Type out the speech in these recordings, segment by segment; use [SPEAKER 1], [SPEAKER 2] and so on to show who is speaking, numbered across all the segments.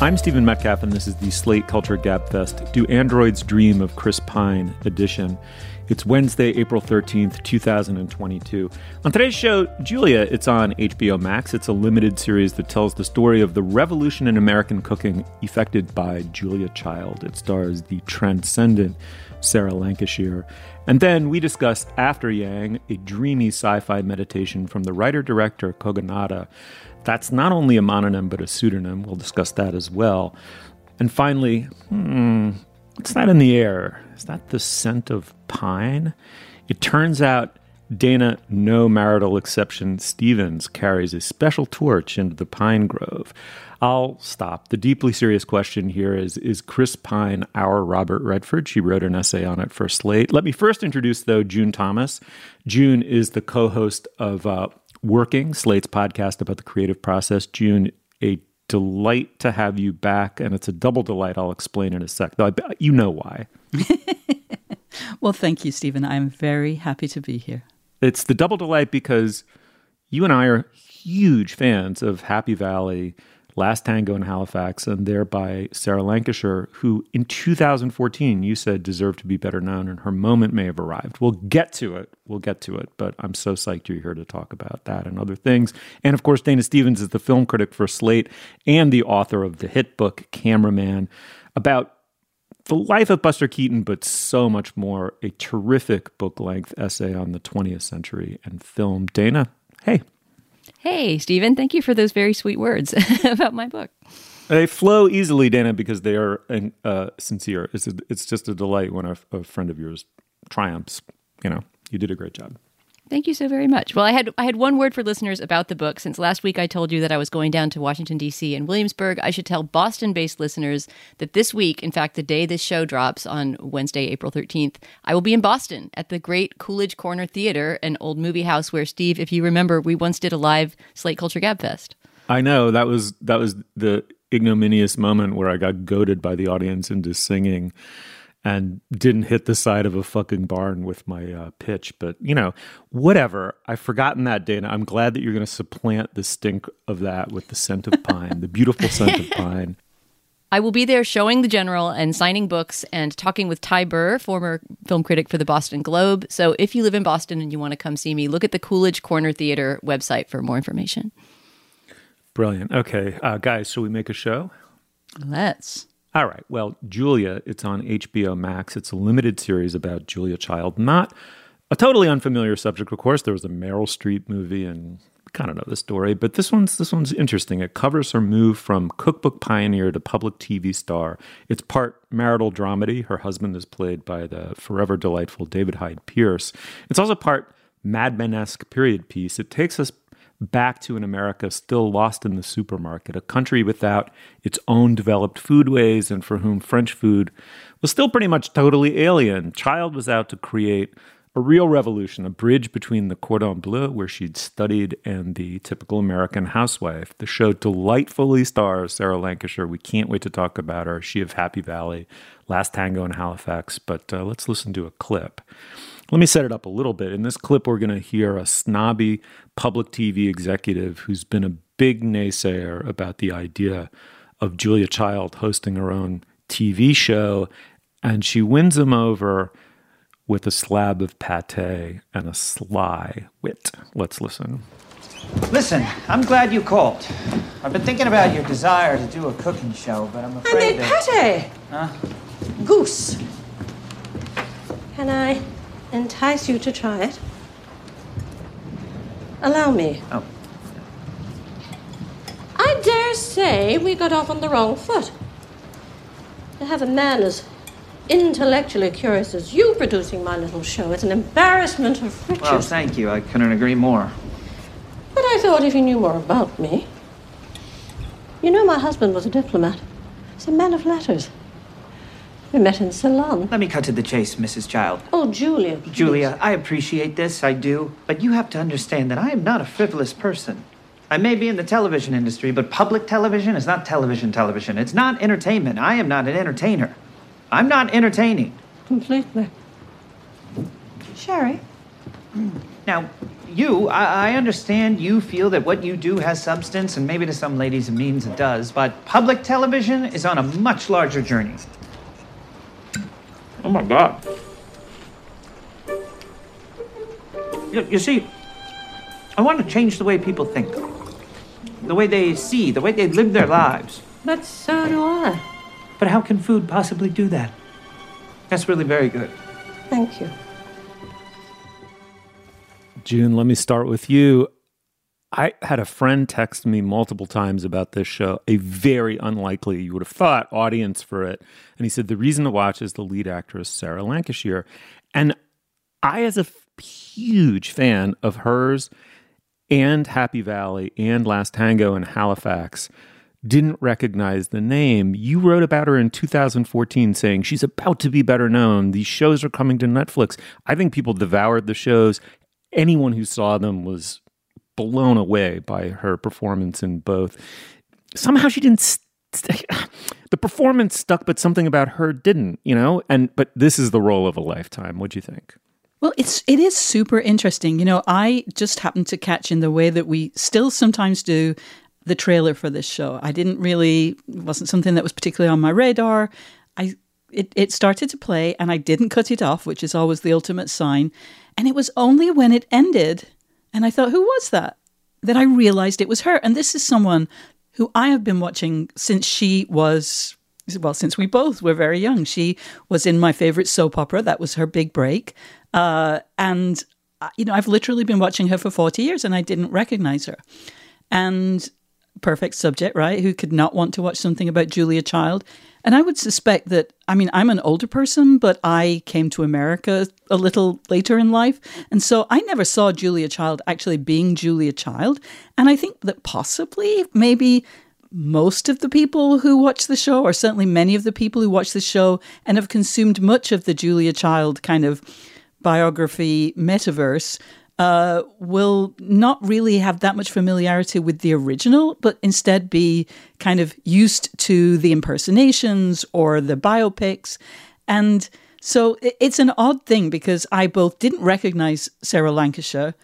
[SPEAKER 1] I'm Stephen Metcalf, and this is the Slate Culture Gabfest Do Androids Dream of Chris Pine edition. It's Wednesday, April 13th, 2022. On today's show, Julia, it's on HBO Max. It's a limited series that tells the story of the revolution in American cooking effected by Julia Child. It stars the transcendent Sarah Lancashire. And then we discuss After Yang, a dreamy sci fi meditation from the writer director Kogonada. That's not only a mononym but a pseudonym. We'll discuss that as well. And finally, hmm, what's that in the air? Is that the scent of pine? It turns out Dana, no marital exception, Stevens carries a special torch into the pine grove. I'll stop. The deeply serious question here is Is Chris Pine our Robert Redford? She wrote an essay on it for Slate. Let me first introduce, though, June Thomas. June is the co host of uh, Working, Slate's podcast about the creative process. June, a delight to have you back, and it's a double delight. I'll explain in a sec. Though you know why.
[SPEAKER 2] well, thank you, Stephen. I'm very happy to be here.
[SPEAKER 1] It's the double delight because you and I are huge fans of Happy Valley Last Tango in Halifax, and thereby Sarah Lancashire, who in 2014 you said deserved to be better known, and her moment may have arrived. We'll get to it. We'll get to it. But I'm so psyched you're here to talk about that and other things. And of course, Dana Stevens is the film critic for Slate and the author of the hit book Cameraman about the life of Buster Keaton, but so much more. A terrific book length essay on the 20th century and film. Dana, hey.
[SPEAKER 3] Hey, Stephen, thank you for those very sweet words about my book.
[SPEAKER 1] They flow easily, Dana, because they are uh, sincere. It's, a, it's just a delight when a, a friend of yours triumphs. You know, you did a great job.
[SPEAKER 3] Thank you so very much. Well, I had I had one word for listeners about the book. Since last week I told you that I was going down to Washington D.C. and Williamsburg, I should tell Boston-based listeners that this week, in fact, the day this show drops on Wednesday, April 13th, I will be in Boston at the Great Coolidge Corner Theater, an old movie house where Steve, if you remember, we once did a live Slate Culture Gabfest.
[SPEAKER 1] I know that was that was the ignominious moment where I got goaded by the audience into singing and didn't hit the side of a fucking barn with my uh, pitch. But, you know, whatever. I've forgotten that, Dana. I'm glad that you're going to supplant the stink of that with the scent of pine, the beautiful scent of pine.
[SPEAKER 3] I will be there showing the general and signing books and talking with Ty Burr, former film critic for the Boston Globe. So if you live in Boston and you want to come see me, look at the Coolidge Corner Theater website for more information.
[SPEAKER 1] Brilliant. Okay, uh, guys, shall we make a show?
[SPEAKER 2] Let's.
[SPEAKER 1] All right. Well, Julia, it's on HBO Max. It's a limited series about Julia Child. Not a totally unfamiliar subject, of course. There was a Meryl Streep movie, and kind of know the story. But this one's this one's interesting. It covers her move from cookbook pioneer to public TV star. It's part marital dramedy. Her husband is played by the forever delightful David Hyde Pierce. It's also part Mad Men esque period piece. It takes us back to an America still lost in the supermarket, a country without its own developed foodways and for whom French food was still pretty much totally alien. Child was out to create a real revolution, a bridge between the cordon bleu, where she'd studied, and the typical American housewife. The show delightfully stars Sarah Lancashire. We can't wait to talk about her. She of Happy Valley, Last Tango in Halifax. But uh, let's listen to a clip. Let me set it up a little bit. In this clip, we're going to hear a snobby public TV executive who's been a big naysayer about the idea of Julia Child hosting her own TV show, and she wins him over with a slab of pate and a sly wit. Let's listen.
[SPEAKER 4] Listen, I'm glad you called. I've been thinking about your desire to do a cooking show, but I'm afraid
[SPEAKER 5] I made that... pate.
[SPEAKER 4] Huh?
[SPEAKER 5] Goose. Can I entice you to try it? Allow me.
[SPEAKER 4] Oh.
[SPEAKER 5] I dare say we got off on the wrong foot. To have a man as intellectually curious as you producing my little show. It's an embarrassment of riches.
[SPEAKER 4] Well, thank you. I couldn't agree more.
[SPEAKER 5] But I thought if you knew more about me. You know, my husband was a diplomat. He's a man of letters. We met in Ceylon.
[SPEAKER 4] Let me cut to the chase, Mrs. Child.
[SPEAKER 5] Oh, Julia. please.
[SPEAKER 4] Julia, I appreciate this, I do, but you have to understand that I am not a frivolous person. I may be in the television industry, but public television is not television television. It's not entertainment. I am not an entertainer. I'm not entertaining.
[SPEAKER 5] Completely. Sherry?
[SPEAKER 4] Now, you, I, I understand you feel that what you do has substance, and maybe to some ladies it means it does, but public television is on a much larger journey. Oh my God. You, you see, I want to change the way people think, the way they see, the way they live their lives.
[SPEAKER 5] But so do I.
[SPEAKER 4] But how can food possibly do that? That's really very good.
[SPEAKER 5] Thank you.
[SPEAKER 1] June, let me start with you. I had a friend text me multiple times about this show, a very unlikely, you would have thought, audience for it. And he said the reason to watch is the lead actress, Sarah Lancashire. And I, as a f- huge fan of hers and Happy Valley and Last Tango in Halifax, didn't recognize the name. You wrote about her in 2014 saying she's about to be better known. These shows are coming to Netflix. I think people devoured the shows. Anyone who saw them was blown away by her performance in both. Somehow she didn't. St- the performance stuck, but something about her didn't. You know, and but this is the role of a lifetime. What do you think?
[SPEAKER 2] Well, it's it is super interesting. You know, I just happened to catch in the way that we still sometimes do the trailer for this show. I didn't really it wasn't something that was particularly on my radar. I it, it started to play and I didn't cut it off, which is always the ultimate sign. And it was only when it ended and I thought, who was that? That I realized it was her. And this is someone who I have been watching since she was well, since we both were very young. She was in my favorite soap opera. That was her big break. Uh, and, uh, you know, I've literally been watching her for 40 years and I didn't recognize her. And perfect subject, right? Who could not want to watch something about Julia Child? And I would suspect that, I mean, I'm an older person, but I came to America a little later in life. And so I never saw Julia Child actually being Julia Child. And I think that possibly, maybe most of the people who watch the show, or certainly many of the people who watch the show and have consumed much of the Julia Child kind of biography metaverse, uh, will not really have that much familiarity with the original, but instead be kind of used to the impersonations or the biopics. And so it's an odd thing because I both didn't recognize Sarah Lancashire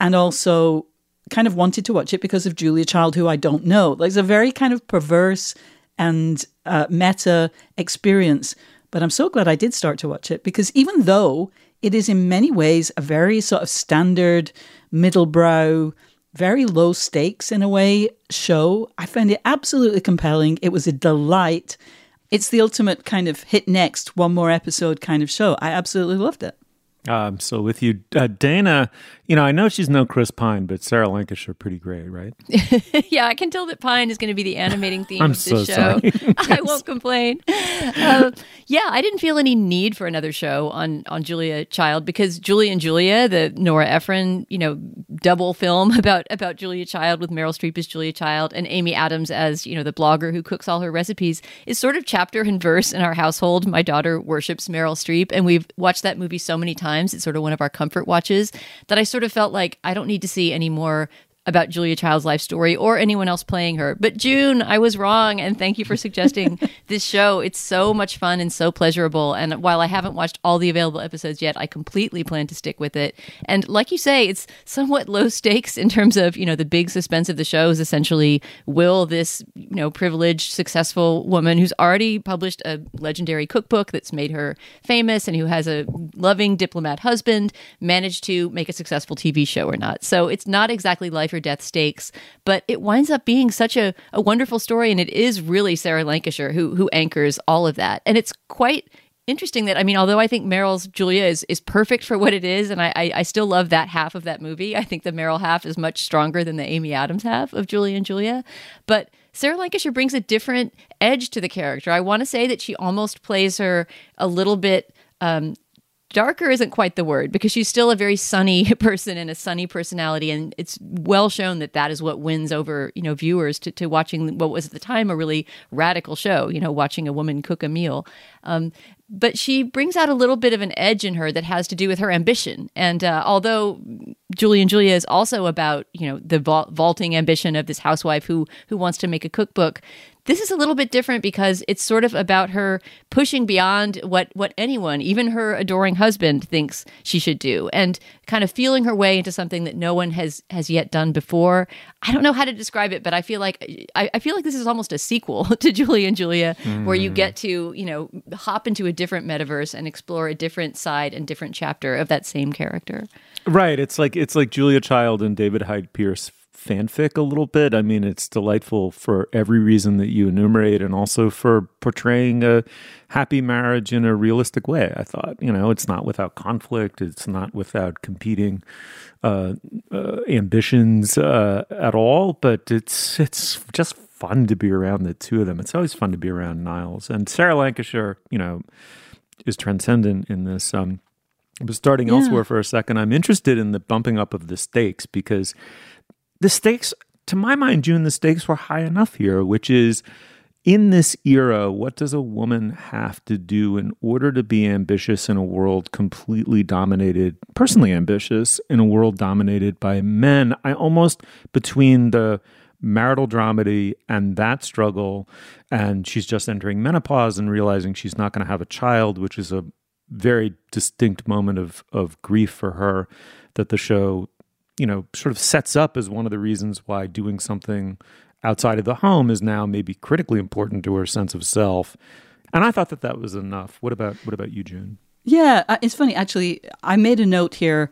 [SPEAKER 2] and also kind of wanted to watch it because of Julia Child, who I don't know. There's a very kind of perverse and uh, meta experience. But I'm so glad I did start to watch it because even though it is in many ways a very sort of standard, middlebrow, very low stakes in a way show, I found it absolutely compelling. It was a delight. It's the ultimate kind of hit next, one more episode kind of show. I absolutely loved it.
[SPEAKER 1] Um, so with you, uh, Dana, you know, I know she's no Chris Pine, but Sarah Lancashire pretty great, right?
[SPEAKER 3] yeah, I can tell that Pine is going to be the animating theme
[SPEAKER 1] I'm
[SPEAKER 3] of this
[SPEAKER 1] so
[SPEAKER 3] show.
[SPEAKER 1] sorry.
[SPEAKER 3] I won't complain. Uh, yeah, I didn't feel any need for another show on on Julia Child because Julie and Julia, the Nora Ephron, you know, double film about about Julia Child with Meryl Streep as Julia Child and Amy Adams as you know the blogger who cooks all her recipes is sort of chapter and verse in our household. My daughter worships Meryl Streep, and we've watched that movie so many times. It's sort of one of our comfort watches that I sort of felt like I don't need to see any more about Julia Child's life story or anyone else playing her. But June, I was wrong, and thank you for suggesting this show. It's so much fun and so pleasurable. And while I haven't watched all the available episodes yet, I completely plan to stick with it. And like you say, it's somewhat low stakes in terms of you know the big suspense of the show is essentially will this you know privileged, successful woman who's already published a legendary cookbook that's made her famous and who has a loving diplomat husband manage to make a successful TV show or not? So it's not exactly life or death stakes, but it winds up being such a, a wonderful story. And it is really Sarah Lancashire who, who anchors all of that. And it's quite interesting that I mean, although I think Meryl's Julia is is perfect for what it is, and I, I I still love that half of that movie. I think the Meryl half is much stronger than the Amy Adams half of Julie and Julia, but Sarah Lancashire brings a different edge to the character. I want to say that she almost plays her a little bit um, darker isn't quite the word because she's still a very sunny person and a sunny personality and it's well shown that that is what wins over you know viewers to, to watching what was at the time a really radical show you know watching a woman cook a meal um, but she brings out a little bit of an edge in her that has to do with her ambition. And uh, although Julie and Julia is also about you know the vaulting ambition of this housewife who who wants to make a cookbook, this is a little bit different because it's sort of about her pushing beyond what what anyone, even her adoring husband, thinks she should do, and kind of feeling her way into something that no one has has yet done before. I don't know how to describe it, but I feel like I, I feel like this is almost a sequel to Julie and Julia, mm. where you hmm. get to you know hop into a different metaverse and explore a different side and different chapter of that same character.
[SPEAKER 1] Right. It's like it's like Julia Child and David Hyde Pierce fanfic a little bit. I mean, it's delightful for every reason that you enumerate and also for portraying a happy marriage in a realistic way. I thought, you know, it's not without conflict, it's not without competing uh, uh, ambitions uh, at all, but it's it's just fun to be around the two of them. It's always fun to be around Niles and Sarah Lancashire, you know, is transcendent in this. Um, but starting yeah. elsewhere for a second, I'm interested in the bumping up of the stakes because the stakes, to my mind, June, the stakes were high enough here, which is in this era, what does a woman have to do in order to be ambitious in a world completely dominated, personally ambitious in a world dominated by men? I almost, between the marital dramedy and that struggle, and she's just entering menopause and realizing she's not going to have a child, which is a very distinct moment of, of grief for her that the show you know, sort of sets up as one of the reasons why doing something outside of the home is now maybe critically important to her sense of self. And I thought that that was enough. What about what about you, June?
[SPEAKER 2] Yeah, uh, it's funny actually. I made a note here.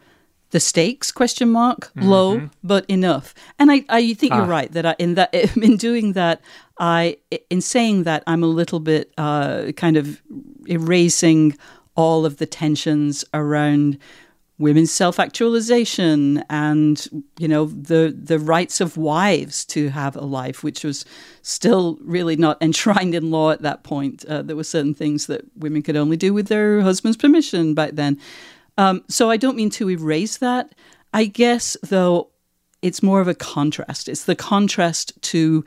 [SPEAKER 2] The stakes question mark mm-hmm. low but enough, and I, I think you're ah. right that I, in that in doing that I in saying that I'm a little bit uh, kind of erasing all of the tensions around women's self-actualization and you know the the rights of wives to have a life which was still really not enshrined in law at that point. Uh, there were certain things that women could only do with their husband's permission back then. Um, so i don't mean to erase that. I guess though it's more of a contrast. It's the contrast to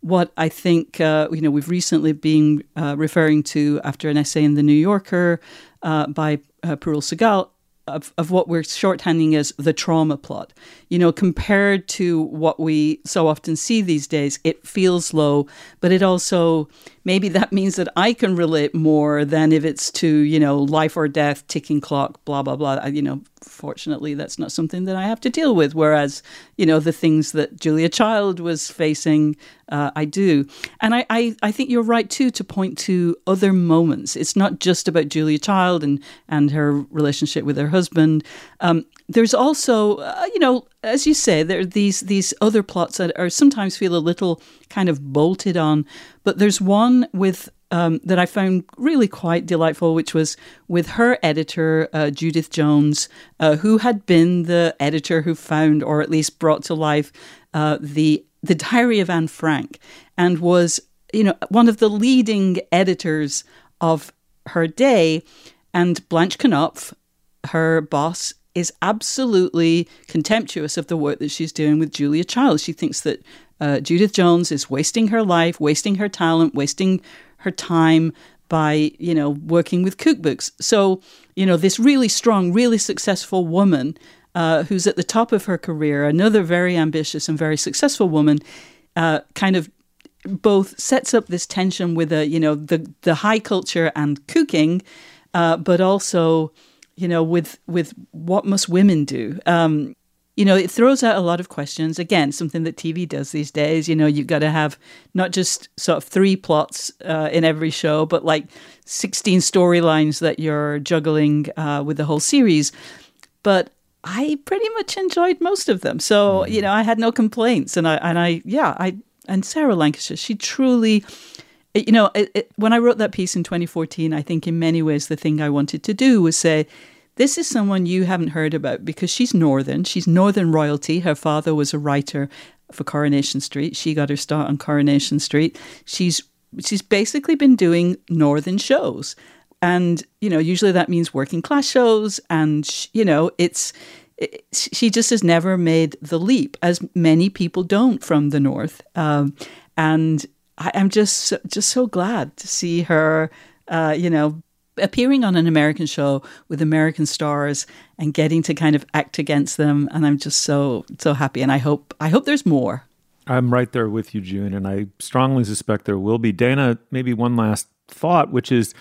[SPEAKER 2] what I think uh, you know we've recently been uh, referring to after an essay in the New Yorker uh, by uh, Parul Sehgal of, of what we're shorthanding as the trauma plot. You know, compared to what we so often see these days, it feels low, but it also maybe that means that I can relate more than if it's to, you know, life or death, ticking clock, blah, blah, blah. You know, fortunately, that's not something that I have to deal with. Whereas, you know, the things that Julia Child was facing, uh, I do. And I, I, I think you're right, too, to point to other moments. It's not just about Julia Child and, and her relationship with her husband. Um, there's also, uh, you know, as you say, there are these these other plots that are sometimes feel a little kind of bolted on. But there's one with um, that I found really quite delightful, which was with her editor, uh, Judith Jones, uh, who had been the editor who found, or at least brought to life, uh, the the Diary of Anne Frank, and was you know one of the leading editors of her day. And Blanche Knopf, her boss, is absolutely contemptuous of the work that she's doing with Julia Child. She thinks that uh, Judith Jones is wasting her life, wasting her talent, wasting her time by you know working with cookbooks. So you know this really strong, really successful woman uh, who's at the top of her career, another very ambitious and very successful woman, uh, kind of both sets up this tension with a you know the the high culture and cooking, uh, but also you know, with with what must women do? Um, you know, it throws out a lot of questions. Again, something that TV does these days. You know, you've got to have not just sort of three plots uh, in every show, but like 16 storylines that you're juggling uh, with the whole series. But I pretty much enjoyed most of them. So, mm. you know, I had no complaints. And I, and I, yeah, I, and Sarah Lancashire, she truly, you know, it, it, when I wrote that piece in 2014, I think in many ways the thing I wanted to do was say, this is someone you haven't heard about because she's Northern. She's Northern royalty. Her father was a writer for Coronation Street. She got her start on Coronation Street. She's she's basically been doing northern shows. And, you know, usually that means working class shows and you know, it's it, she just has never made the leap as many people don't from the north. Um, and I, am just just so glad to see her uh, you know, appearing on an American show with American stars and getting to kind of act against them. And I'm just so so happy. And I hope I hope there's more.
[SPEAKER 1] I'm right there with you, June, and I strongly suspect there will be. Dana, maybe one last thought, which is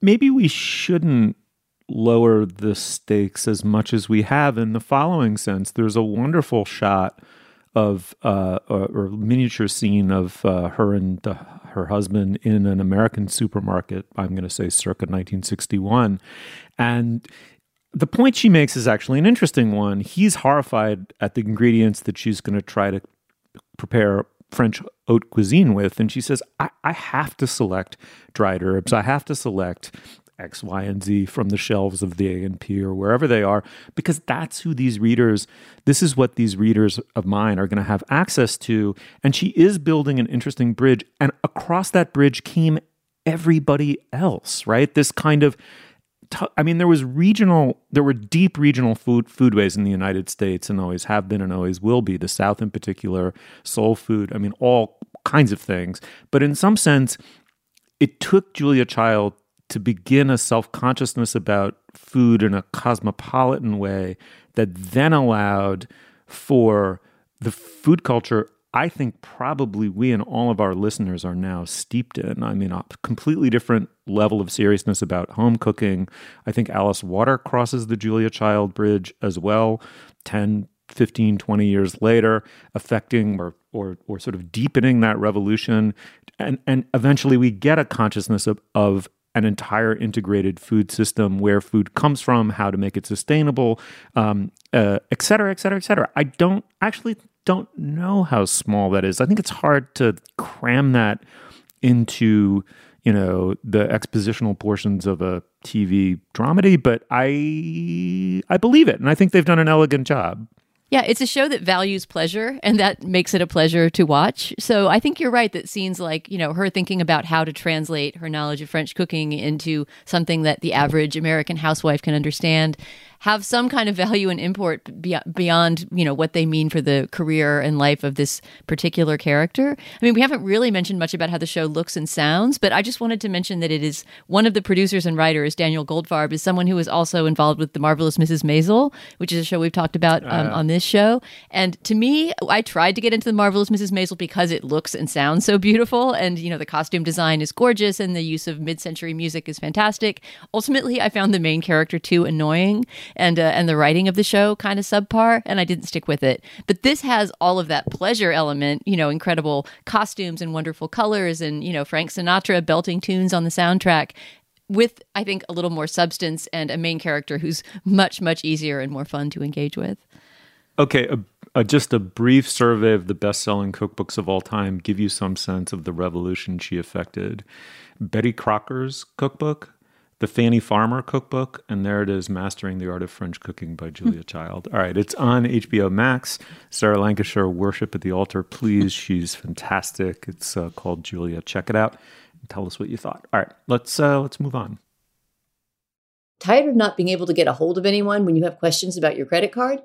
[SPEAKER 1] maybe we shouldn't lower the stakes as much as we have in the following sense. There's a wonderful shot of uh, or, or miniature scene of uh, her and the, her husband in an American supermarket. I'm going to say circa 1961, and the point she makes is actually an interesting one. He's horrified at the ingredients that she's going to try to prepare French haute cuisine with. And she says, I, I have to select dried herbs. I have to select X, Y, and Z from the shelves of the A&P or wherever they are, because that's who these readers, this is what these readers of mine are going to have access to. And she is building an interesting bridge. And across that bridge came everybody else, right? This kind of I mean, there was regional, there were deep regional food foodways in the United States, and always have been, and always will be. The South, in particular, soul food. I mean, all kinds of things. But in some sense, it took Julia Child to begin a self consciousness about food in a cosmopolitan way that then allowed for the food culture I think probably we and all of our listeners are now steeped in. I mean, a completely different level of seriousness about home cooking. I think Alice Waters crosses the Julia Child bridge as well, 10, 15, 20 years later, affecting or, or, or sort of deepening that revolution. And, and eventually we get a consciousness of, of an entire integrated food system, where food comes from, how to make it sustainable, um, uh, et cetera, et cetera, et cetera. I don't actually don't know how small that is. I think it's hard to cram that into you know the expositional portions of a TV dramedy, but I I believe it, and I think they've done an elegant job.
[SPEAKER 3] Yeah, it's a show that values pleasure and that makes it a pleasure to watch. So I think you're right that scenes like, you know, her thinking about how to translate her knowledge of French cooking into something that the average American housewife can understand have some kind of value and import beyond you know what they mean for the career and life of this particular character. I mean, we haven't really mentioned much about how the show looks and sounds, but I just wanted to mention that it is one of the producers and writers, Daniel Goldfarb, is someone who is also involved with the marvelous Mrs. Maisel, which is a show we've talked about um, uh, on this show. And to me, I tried to get into the marvelous Mrs. Maisel because it looks and sounds so beautiful, and you know the costume design is gorgeous, and the use of mid-century music is fantastic. Ultimately, I found the main character too annoying and uh, and the writing of the show kind of subpar, and I didn't stick with it. But this has all of that pleasure element, you know, incredible costumes and wonderful colors, and you know Frank Sinatra belting tunes on the soundtrack. With, I think, a little more substance and a main character who's much, much easier and more fun to engage with.
[SPEAKER 1] Okay, a, a, just a brief survey of the best selling cookbooks of all time give you some sense of the revolution she affected. Betty Crocker's cookbook, the Fannie Farmer cookbook, and there it is, Mastering the Art of French Cooking by Julia Child. All right, it's on HBO Max. Sarah Lancashire, Worship at the Altar. Please, she's fantastic. It's uh, called Julia. Check it out and tell us what you thought. All right, let's uh, let's move on.
[SPEAKER 6] Tired of not being able to get a hold of anyone when you have questions about your credit card?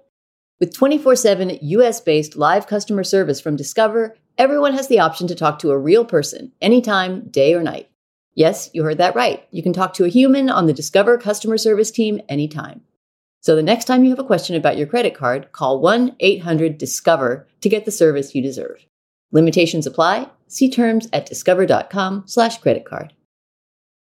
[SPEAKER 6] With 24 7 US based live customer service from Discover, everyone has the option to talk to a real person anytime, day or night. Yes, you heard that right. You can talk to a human on the Discover customer service team anytime. So the next time you have a question about your credit card, call 1 800 Discover to get the service you deserve. Limitations apply. See terms at discover.com/slash credit card.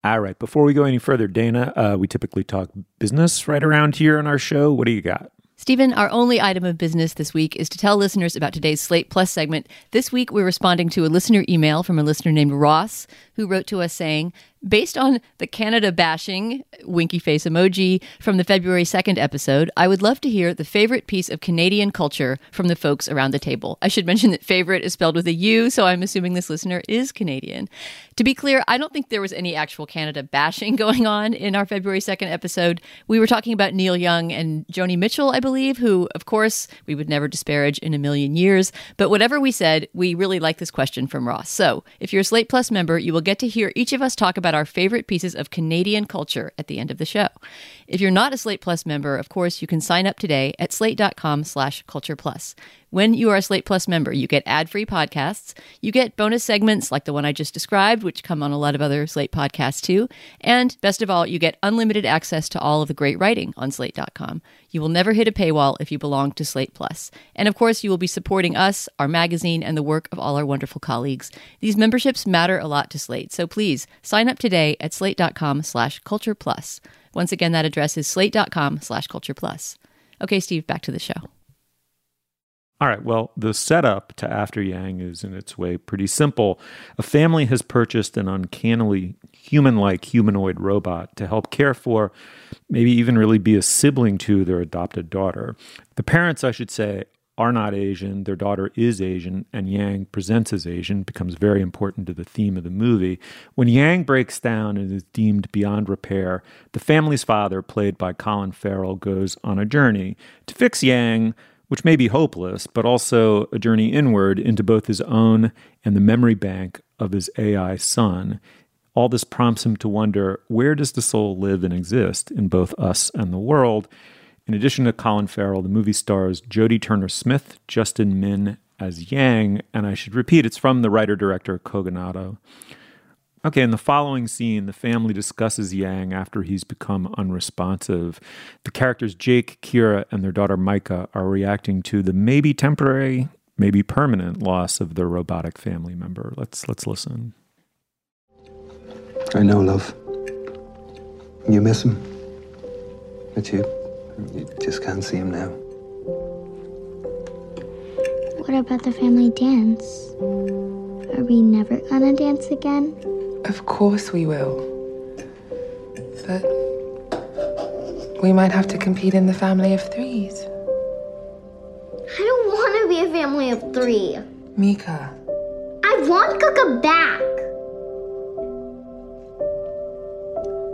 [SPEAKER 1] All right. Before we go any further, Dana, uh, we typically talk business right around here on our show. What do you got?
[SPEAKER 3] Stephen, our only item of business this week is to tell listeners about today's Slate Plus segment. This week, we're responding to a listener email from a listener named Ross, who wrote to us saying, Based on the Canada bashing winky face emoji from the February 2nd episode, I would love to hear the favorite piece of Canadian culture from the folks around the table. I should mention that favorite is spelled with a U, so I'm assuming this listener is Canadian. To be clear, I don't think there was any actual Canada bashing going on in our February 2nd episode. We were talking about Neil Young and Joni Mitchell, I believe, who, of course, we would never disparage in a million years. But whatever we said, we really like this question from Ross. So if you're a Slate Plus member, you will get to hear each of us talk about our favorite pieces of Canadian culture at the end of the show. If you're not a Slate Plus member, of course, you can sign up today at slate.com slash culture plus. When you are a Slate Plus member, you get ad free podcasts, you get bonus segments like the one I just described, which come on a lot of other Slate podcasts too. And best of all, you get unlimited access to all of the great writing on slate.com. You will never hit a paywall if you belong to Slate Plus. And of course, you will be supporting us, our magazine, and the work of all our wonderful colleagues. These memberships matter a lot to Slate, so please sign up today at slate.com slash culture plus. Once again, that address is slate.com slash culture plus. Okay, Steve, back to the show.
[SPEAKER 1] All right. Well, the setup to After Yang is in its way pretty simple. A family has purchased an uncannily human like humanoid robot to help care for, maybe even really be a sibling to their adopted daughter. The parents, I should say, are not Asian. Their daughter is Asian, and Yang presents as Asian, becomes very important to the theme of the movie. When Yang breaks down and is deemed beyond repair, the family's father, played by Colin Farrell, goes on a journey. To fix Yang, which may be hopeless, but also a journey inward into both his own and the memory bank of his AI son. All this prompts him to wonder where does the soul live and exist in both us and the world? In addition to Colin Farrell, the movie stars Jodie Turner Smith, Justin Min as Yang, and I should repeat, it's from the writer director Kogonada. Okay, in the following scene, the family discusses Yang after he's become unresponsive. The characters Jake, Kyra, and their daughter Mika are reacting to the maybe temporary, maybe permanent loss of their robotic family member. Let's let's listen.
[SPEAKER 7] I know, love. You miss him. It's you you just can't see him now.
[SPEAKER 8] What about the family dance? Are we never gonna dance again?
[SPEAKER 9] Of course we will. But we might have to compete in the family of threes.
[SPEAKER 8] I don't want to be a family of three.
[SPEAKER 9] Mika.
[SPEAKER 8] I want Gege back.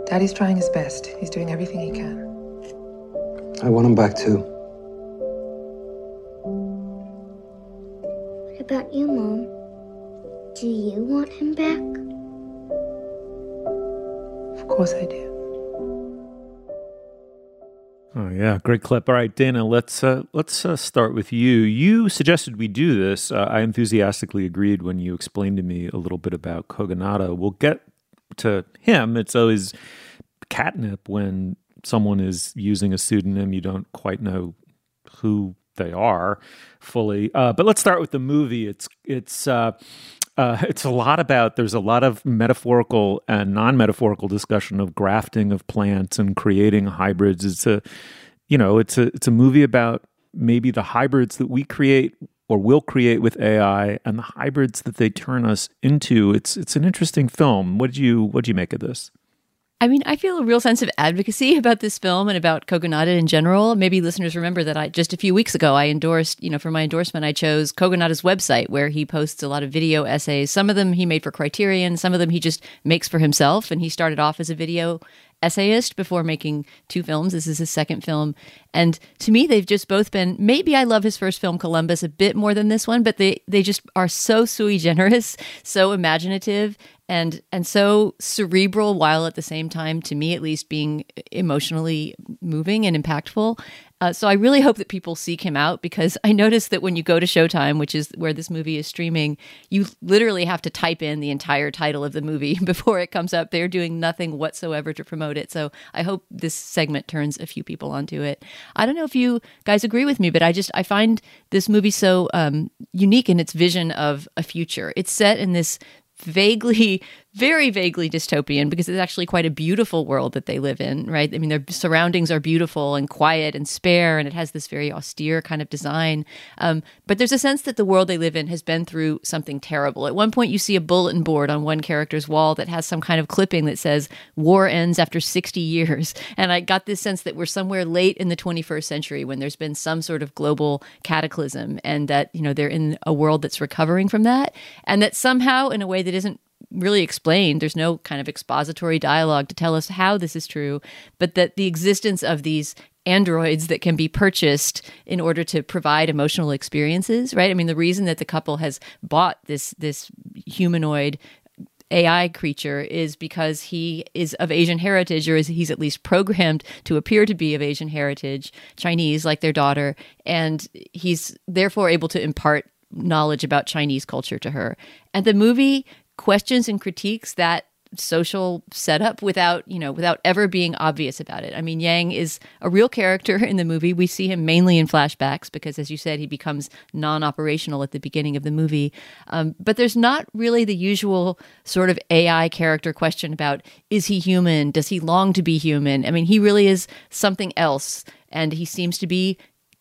[SPEAKER 9] Daddy's trying his best. He's doing everything he can.
[SPEAKER 7] I want him back too.
[SPEAKER 8] What about you, Mom? Do you want him back?
[SPEAKER 9] Of course I do.
[SPEAKER 1] Oh yeah, great clip. All right, Dana, let's uh, let's uh, start with you. You suggested we do this. Uh, I enthusiastically agreed when you explained to me a little bit about Kogonada. We'll get to him. It's always catnip when someone is using a pseudonym. You don't quite know who they are fully. Uh, but let's start with the movie. It's it's uh, uh, it's a lot about. There's a lot of metaphorical and non-metaphorical discussion of grafting of plants and creating hybrids. It's a you know it's a it's a movie about maybe the hybrids that we create or will create with AI and the hybrids that they turn us into. It's it's an interesting film. What did you what did you make of this?
[SPEAKER 3] I mean, I feel a real sense of advocacy about this film and about Kogonada in general. Maybe listeners remember that I just a few weeks ago I endorsed, you know, for my endorsement I chose Kogonada's website where he posts a lot of video essays. Some of them he made for Criterion, some of them he just makes for himself and he started off as a video essayist before making two films. This is his second film. And to me, they've just both been maybe I love his first film, Columbus, a bit more than this one, but they, they just are so sui generis, so imaginative, and and so cerebral while at the same time to me at least being emotionally moving and impactful. Uh, so i really hope that people seek him out because i noticed that when you go to showtime which is where this movie is streaming you literally have to type in the entire title of the movie before it comes up. They're doing nothing whatsoever to promote it. So i hope this segment turns a few people onto it. I don't know if you guys agree with me but i just i find this movie so um, unique in its vision of a future. It's set in this vaguely very vaguely dystopian because it's actually quite a beautiful world that they live in, right? I mean, their surroundings are beautiful and quiet and spare, and it has this very austere kind of design. Um, but there's a sense that the world they live in has been through something terrible. At one point, you see a bulletin board on one character's wall that has some kind of clipping that says, War ends after 60 years. And I got this sense that we're somewhere late in the 21st century when there's been some sort of global cataclysm and that, you know, they're in a world that's recovering from that. And that somehow, in a way that isn't really explained. There's no kind of expository dialogue to tell us how this is true, but that the existence of these androids that can be purchased in order to provide emotional experiences, right? I mean, the reason that the couple has bought this this humanoid AI creature is because he is of Asian heritage, or is he's at least programmed to appear to be of Asian heritage, Chinese, like their daughter, and he's therefore able to impart knowledge about Chinese culture to her. And the movie questions and critiques that social setup without you know without ever being obvious about it. I mean yang is a real character in the movie. We see him mainly in flashbacks because as you said he becomes non-operational at the beginning of the movie. Um, but there's not really the usual sort of ai character question about is he human? Does he long to be human? I mean he really is something else and he seems to be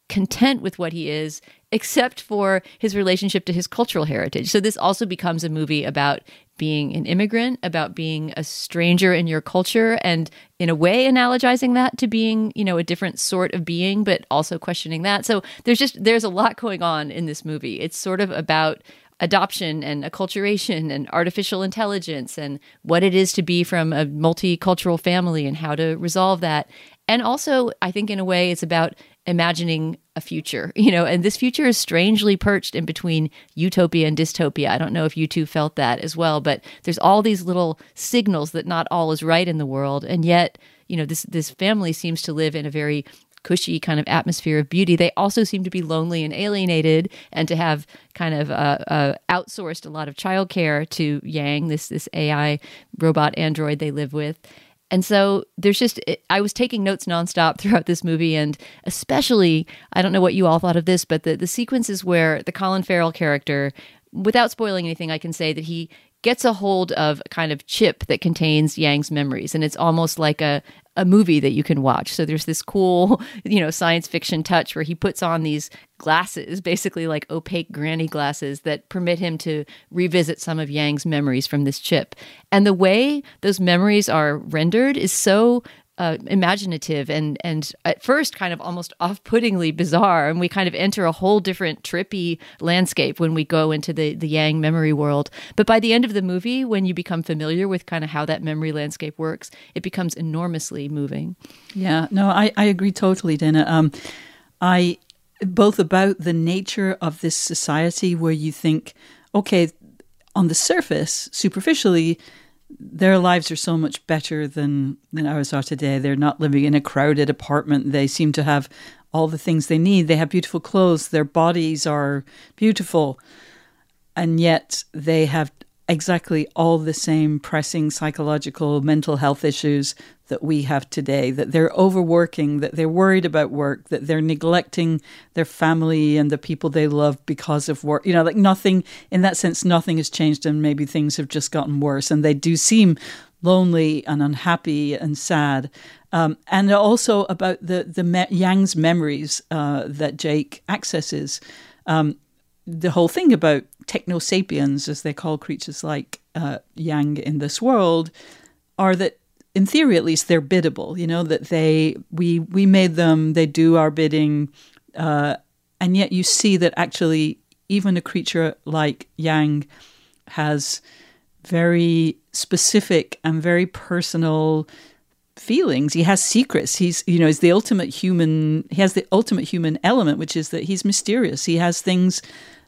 [SPEAKER 3] content with what he is except for his relationship to his cultural heritage. So this also becomes a movie about being an immigrant, about being a stranger in your culture and in a way analogizing that to being, you know, a different sort of being but also questioning that. So there's just there's a lot going on in this movie. It's sort of about adoption and acculturation and artificial intelligence and what it is to be from a multicultural family and how to resolve that. And also, I think in a way, it's about imagining a future, you know, and this future is strangely perched in between utopia and dystopia. I don't know if you two felt that as well, but there's all these little signals that not all is right in the world. And yet, you know, this this family seems to live in a very cushy kind of atmosphere of beauty. They also seem to be lonely and alienated, and to have kind of uh, uh, outsourced a lot of childcare to Yang, this this AI robot android they live with. And so there's just, I was taking notes nonstop throughout this movie. And especially, I don't know what you all thought of this, but the, the sequences where the Colin Farrell character, without spoiling anything, I can say that he gets a hold of a kind of chip that contains Yang's memories. And it's almost like a, a movie that you can watch. So there's this cool, you know, science fiction touch where he puts on these glasses, basically like opaque granny glasses that permit him to revisit some of Yang's memories from this chip. And the way those memories are rendered is so uh, imaginative and and at first kind of almost off-puttingly bizarre. And we kind of enter a whole different trippy landscape when we go into the the yang memory world. But by the end of the movie when you become familiar with kind of how that memory landscape works it becomes enormously moving.
[SPEAKER 2] Yeah. No i i agree totally dana. Um i both about the nature of this society where you think okay on the surface superficially their lives are so much better than than ours are today. They're not living in a crowded apartment. They seem to have all the things they need. They have beautiful clothes. Their bodies are beautiful, and yet they have exactly all the same pressing psychological mental health issues that we have today that they're overworking that they're worried about work that they're neglecting their family and the people they love because of work. You know like nothing in that sense nothing has changed and maybe things have just gotten worse and they do seem lonely and unhappy and sad. Um, and also about the the me- Yang's memories uh, that Jake accesses. Um, the whole thing about techno sapiens, as they call creatures like uh, Yang in this world, are that in theory at least they're biddable. You know that they we we made them, they do our bidding, uh, and yet you see that actually even a creature like Yang has very specific and very personal feelings. He has secrets. He's, you know, he's the ultimate human. He has the ultimate human element, which is that he's mysterious. He has things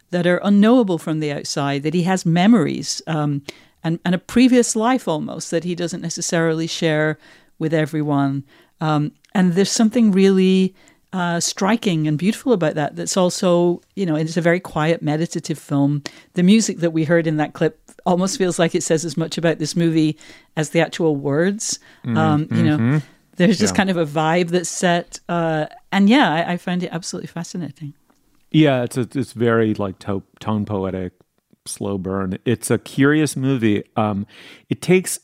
[SPEAKER 2] that are unknowable from the outside, that he has memories um, and, and a previous life almost that he doesn't necessarily share with everyone. Um, and there's something really uh, striking and beautiful about that. That's also, you know, it's a very quiet, meditative film. The music that we heard in that clip almost feels like it says as much about this movie as the actual words. Mm-hmm. Um, you know, mm-hmm. there's just yeah. kind of a vibe that's set. Uh, and yeah, I, I find it absolutely fascinating.
[SPEAKER 1] Yeah, it's a, it's very like to- tone poetic, slow burn. It's a curious movie. Um, it takes,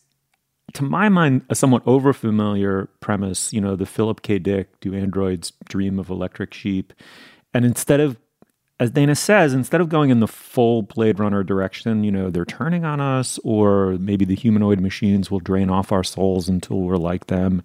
[SPEAKER 1] to my mind, a somewhat overfamiliar premise. You know, the Philip K. Dick, do androids dream of electric sheep? And instead of as Dana says, instead of going in the full Blade Runner direction, you know, they're turning on us, or maybe the humanoid machines will drain off our souls until we're like them.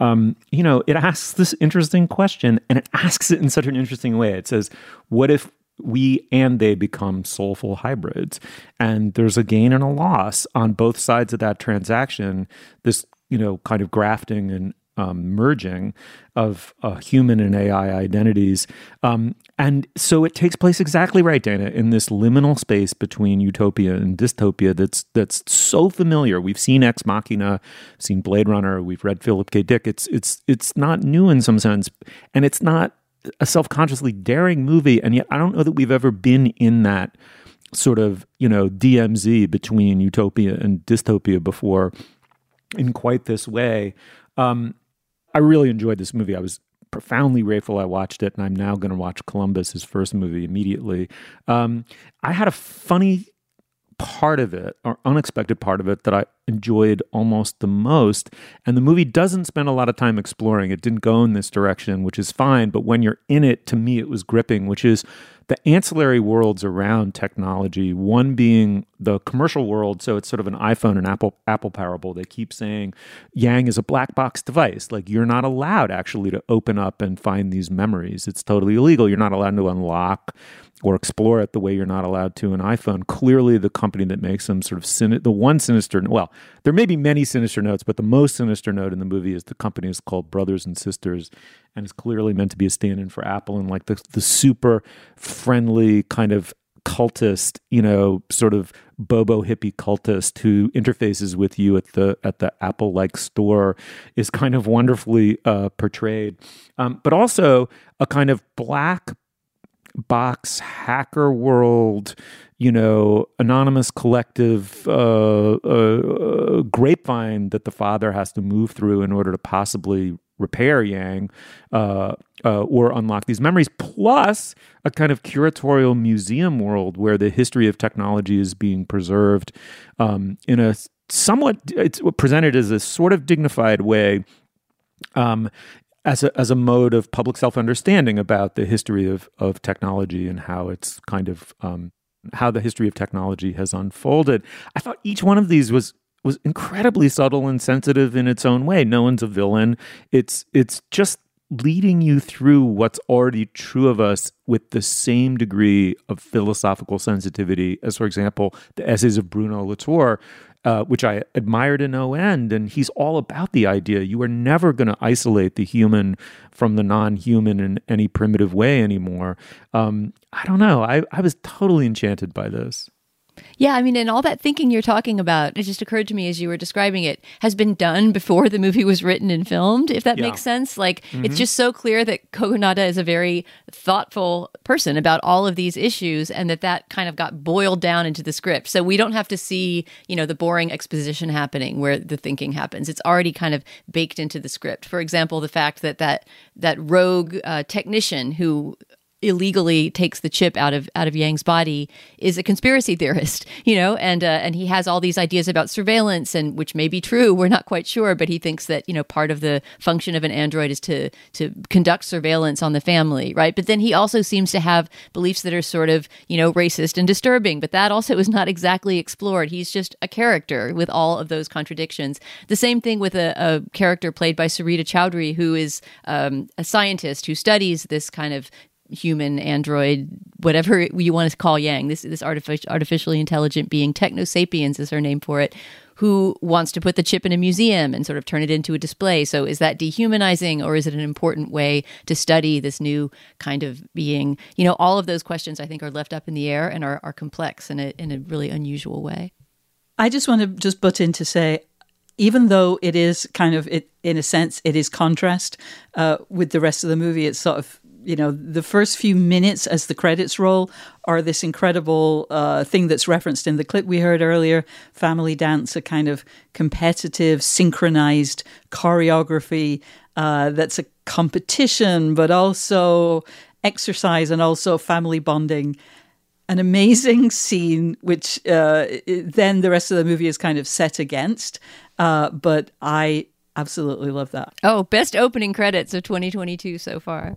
[SPEAKER 1] Um, you know, it asks this interesting question, and it asks it in such an interesting way. It says, "What if we and they become soulful hybrids?" And there's a gain and a loss on both sides of that transaction. This, you know, kind of grafting and um, merging of uh, human and AI identities. Um, and so it takes place exactly right, Dana, in this liminal space between utopia and dystopia that's that's so familiar. We've seen Ex Machina, seen Blade Runner, we've read Philip K. Dick. It's it's it's not new in some sense, and it's not a self-consciously daring movie, and yet I don't know that we've ever been in that sort of you know DMZ between utopia and dystopia before in quite this way. Um, I really enjoyed this movie. I was profoundly grateful I watched it, and I'm now going to watch Columbus, his first movie, immediately. Um, I had a funny part of it, or unexpected part of it, that I enjoyed almost the most. And the movie doesn't spend a lot of time exploring. It didn't go in this direction, which is fine. But when you're in it, to me, it was gripping, which is the ancillary worlds around technology. One being the commercial world, so it's sort of an iPhone and Apple Apple parable. They keep saying Yang is a black box device. Like you're not allowed actually to open up and find these memories. It's totally illegal. You're not allowed to unlock or explore it the way you're not allowed to an iPhone. Clearly, the company that makes them sort of the one sinister. Well, there may be many sinister notes, but the most sinister note in the movie is the company is called Brothers and Sisters, and is clearly meant to be a stand-in for Apple and like the the super friendly kind of cultist, you know, sort of bobo hippie cultist who interfaces with you at the at the Apple like store is kind of wonderfully uh, portrayed, um, but also a kind of black box hacker world you know anonymous collective uh, uh, grapevine that the father has to move through in order to possibly repair yang uh, uh or unlock these memories plus a kind of curatorial museum world where the history of technology is being preserved um, in a somewhat it's presented as a sort of dignified way um, as a as a mode of public self understanding about the history of of technology and how it's kind of um, how the history of technology has unfolded. I thought each one of these was was incredibly subtle and sensitive in its own way. No one's a villain. It's it's just leading you through what's already true of us with the same degree of philosophical sensitivity as, for example, the essays of Bruno Latour, uh, which I admired in no end. And he's all about the idea you are never going to isolate the human from the non human in any primitive way anymore. Um, I don't know. I, I was totally enchanted by this.
[SPEAKER 3] Yeah, I mean, and all that thinking you're talking about, it just occurred to me as you were describing it, has been done before the movie was written and filmed, if that yeah. makes sense. Like, mm-hmm. it's just so clear that Kogonada is a very thoughtful person about all of these issues and that that kind of got boiled down into the script. So we don't have to see, you know, the boring exposition happening where the thinking happens. It's already kind of baked into the script. For example, the fact that that, that rogue uh, technician who illegally takes the chip out of out of Yang's body is a conspiracy theorist, you know, and uh, and he has all these ideas about surveillance and which may be true. We're not quite sure, but he thinks that you know part of the function of an android is to to conduct surveillance on the family, right? But then he also seems to have beliefs that are sort of you know racist and disturbing. But that also is not exactly explored. He's just a character with all of those contradictions. The same thing with a, a character played by Sarita Choudhury, who is um, a scientist who studies this kind of human android whatever you want to call yang this this artificial artificially intelligent being techno sapiens is her name for it who wants to put the chip in a museum and sort of turn it into a display. So is that dehumanizing or is it an important way to study this new kind of being? You know all of those questions i think are left up in the air and are, are complex in a, in a really unusual way.
[SPEAKER 2] I just want to just butt in to say even though it is kind of it in a sense it is contrast uh, with the rest of the movie it's sort of you know, the first few minutes as the credits roll are this incredible uh, thing that's referenced in the clip we heard earlier family dance, a kind of competitive, synchronized choreography uh, that's a competition, but also exercise and also family bonding. an amazing scene, which uh, then the rest of the movie is kind of set against. Uh, but I absolutely love that.
[SPEAKER 3] Oh, best opening credits of 2022 so far.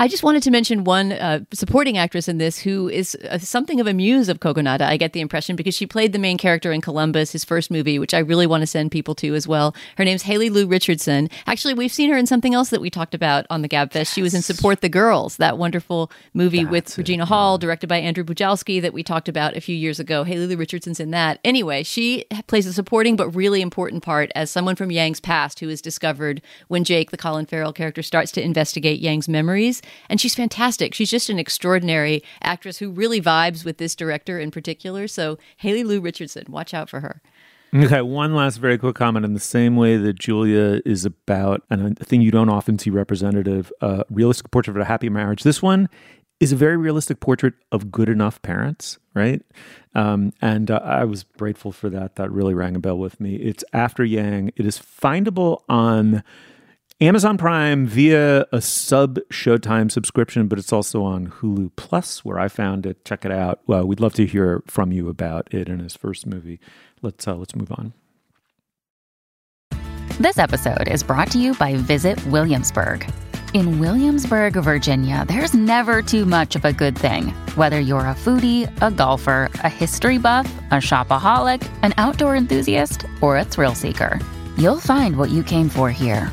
[SPEAKER 3] I just wanted to mention one uh, supporting actress in this who is uh, something of a muse of Kogonada. I get the impression because she played the main character in Columbus, his first movie, which I really want to send people to as well. Her name's Haley Lu Richardson. Actually, we've seen her in something else that we talked about on the Gabfest. Yes. She was in Support the Girls, that wonderful movie That's with it, Regina Hall, directed by Andrew Bujalski, that we talked about a few years ago. Haley Lu Richardson's in that. Anyway, she plays a supporting but really important part as someone from Yang's past who is discovered when Jake, the Colin Farrell character, starts to investigate Yang's memories. And she's fantastic. She's just an extraordinary actress who really vibes with this director in particular. So Haley Lu Richardson, watch out for her.
[SPEAKER 1] Okay, one last very quick comment. In the same way that Julia is about, and a thing you don't often see representative, uh, realistic portrait of a happy marriage. This one is a very realistic portrait of good enough parents, right? Um, and uh, I was grateful for that. That really rang a bell with me. It's after Yang. It is findable on Amazon Prime via a sub Showtime subscription, but it's also on Hulu Plus, where I found it. Check it out. Well, we'd love to hear from you about it in his first movie. Let's uh, let's move on.
[SPEAKER 10] This episode is brought to you by Visit Williamsburg. In Williamsburg, Virginia, there's never too much of a good thing. Whether you're a foodie, a golfer, a history buff, a shopaholic, an outdoor enthusiast, or a thrill seeker, you'll find what you came for here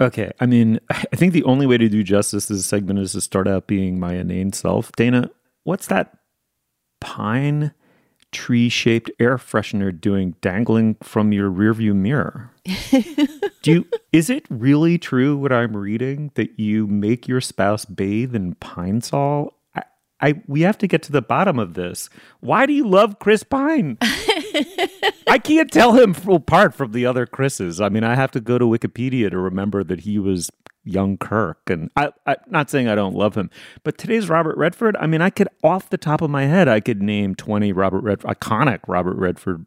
[SPEAKER 1] Okay, I mean, I think the only way to do justice to this segment is to start out being my inane self. Dana, what's that pine tree shaped air freshener doing dangling from your rearview mirror? do you, is it really true what I'm reading that you make your spouse bathe in pine sol? I, I we have to get to the bottom of this. Why do you love Chris Pine? I can't tell him apart from the other Chris's. I mean, I have to go to Wikipedia to remember that he was young Kirk. And I, am not saying I don't love him, but today's Robert Redford. I mean, I could off the top of my head, I could name 20 Robert Redford, iconic Robert Redford